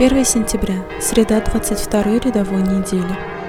1 сентября, среда 22 рядовой недели.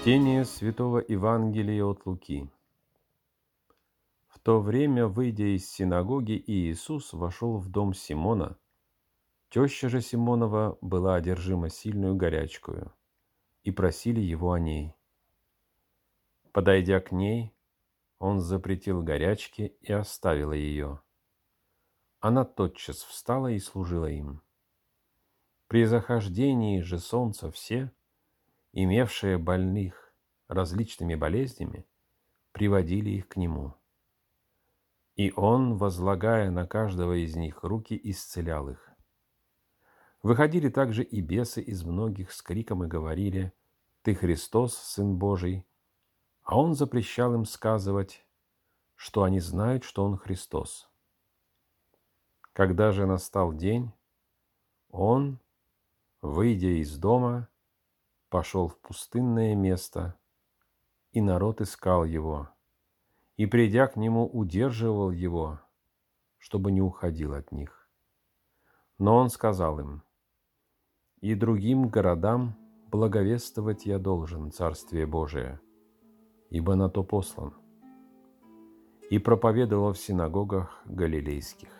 Чтение Святого Евангелия от Луки. В то время, выйдя из синагоги, Иисус вошел в дом Симона. Теща же Симонова была одержима сильную горячкою, и просили его о ней. Подойдя к ней, он запретил горячке и оставила ее. Она тотчас встала и служила им. При захождении же солнца все, имевшие больных различными болезнями, приводили их к нему. И он, возлагая на каждого из них руки, исцелял их. Выходили также и бесы из многих с криком и говорили «Ты Христос, Сын Божий», а он запрещал им сказывать, что они знают, что он Христос. Когда же настал день, он, выйдя из дома, пошел в пустынное место, и народ искал его, и, придя к нему, удерживал его, чтобы не уходил от них. Но он сказал им, «И другим городам благовествовать я должен Царствие Божие, ибо на то послан». И проповедовал в синагогах галилейских.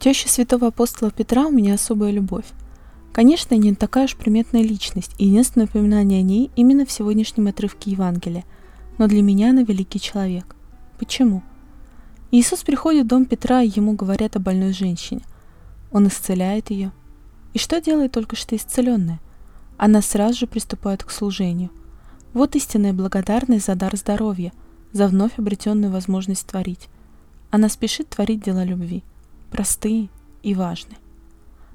Теще святого апостола Петра у меня особая любовь. Конечно, не такая уж приметная личность, и единственное упоминание о ней именно в сегодняшнем отрывке Евангелия, но для меня она великий человек. Почему? Иисус приходит в дом Петра, и ему говорят о больной женщине. Он исцеляет ее. И что делает только что исцеленная? Она сразу же приступает к служению. Вот истинная благодарность за дар здоровья, за вновь обретенную возможность творить. Она спешит творить дела любви, простые и важные.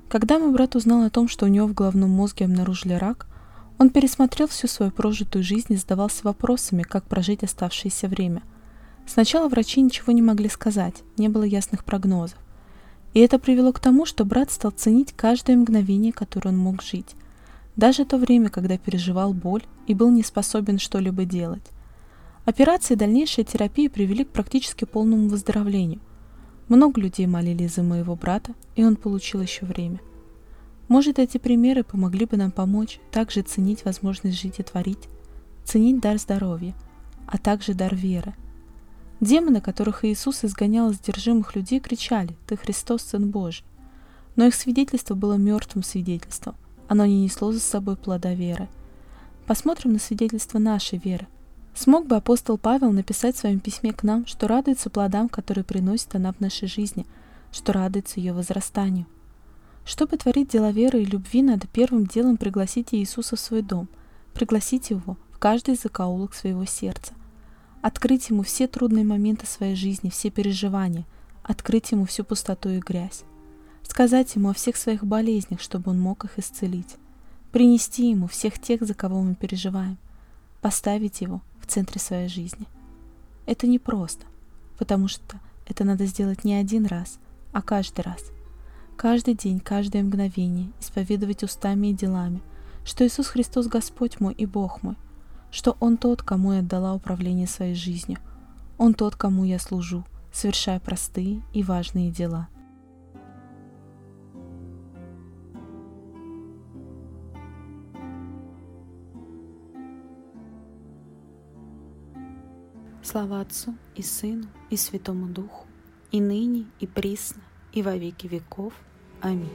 Когда мой брат узнал о том, что у него в головном мозге обнаружили рак, он пересмотрел всю свою прожитую жизнь и задавался вопросами, как прожить оставшееся время. Сначала врачи ничего не могли сказать, не было ясных прогнозов. И это привело к тому, что брат стал ценить каждое мгновение, которое он мог жить. Даже то время, когда переживал боль и был не способен что-либо делать. Операции и дальнейшая терапия привели к практически полному выздоровлению. Много людей молились за моего брата, и он получил еще время. Может, эти примеры помогли бы нам помочь также ценить возможность жить и творить, ценить дар здоровья, а также дар веры. Демоны, которых Иисус изгонял из держимых людей, кричали «Ты Христос, Сын Божий!» Но их свидетельство было мертвым свидетельством, оно не несло за собой плода веры. Посмотрим на свидетельство нашей веры. Смог бы апостол Павел написать в своем письме к нам, что радуется плодам, которые приносит она в нашей жизни, что радуется ее возрастанию. Чтобы творить дела веры и любви, надо первым делом пригласить Иисуса в свой дом, пригласить его в каждый закоулок своего сердца, открыть ему все трудные моменты своей жизни, все переживания, открыть ему всю пустоту и грязь, сказать ему о всех своих болезнях, чтобы он мог их исцелить, принести ему всех тех, за кого мы переживаем, поставить его в центре своей жизни. Это непросто, потому что это надо сделать не один раз, а каждый раз. Каждый день, каждое мгновение исповедовать устами и делами, что Иисус Христос Господь мой и Бог мой, что Он тот, кому я отдала управление своей жизнью, Он тот, кому я служу, совершая простые и важные дела. Слава Отцу и Сыну и Святому Духу, и ныне, и присно, и во веки веков. Аминь.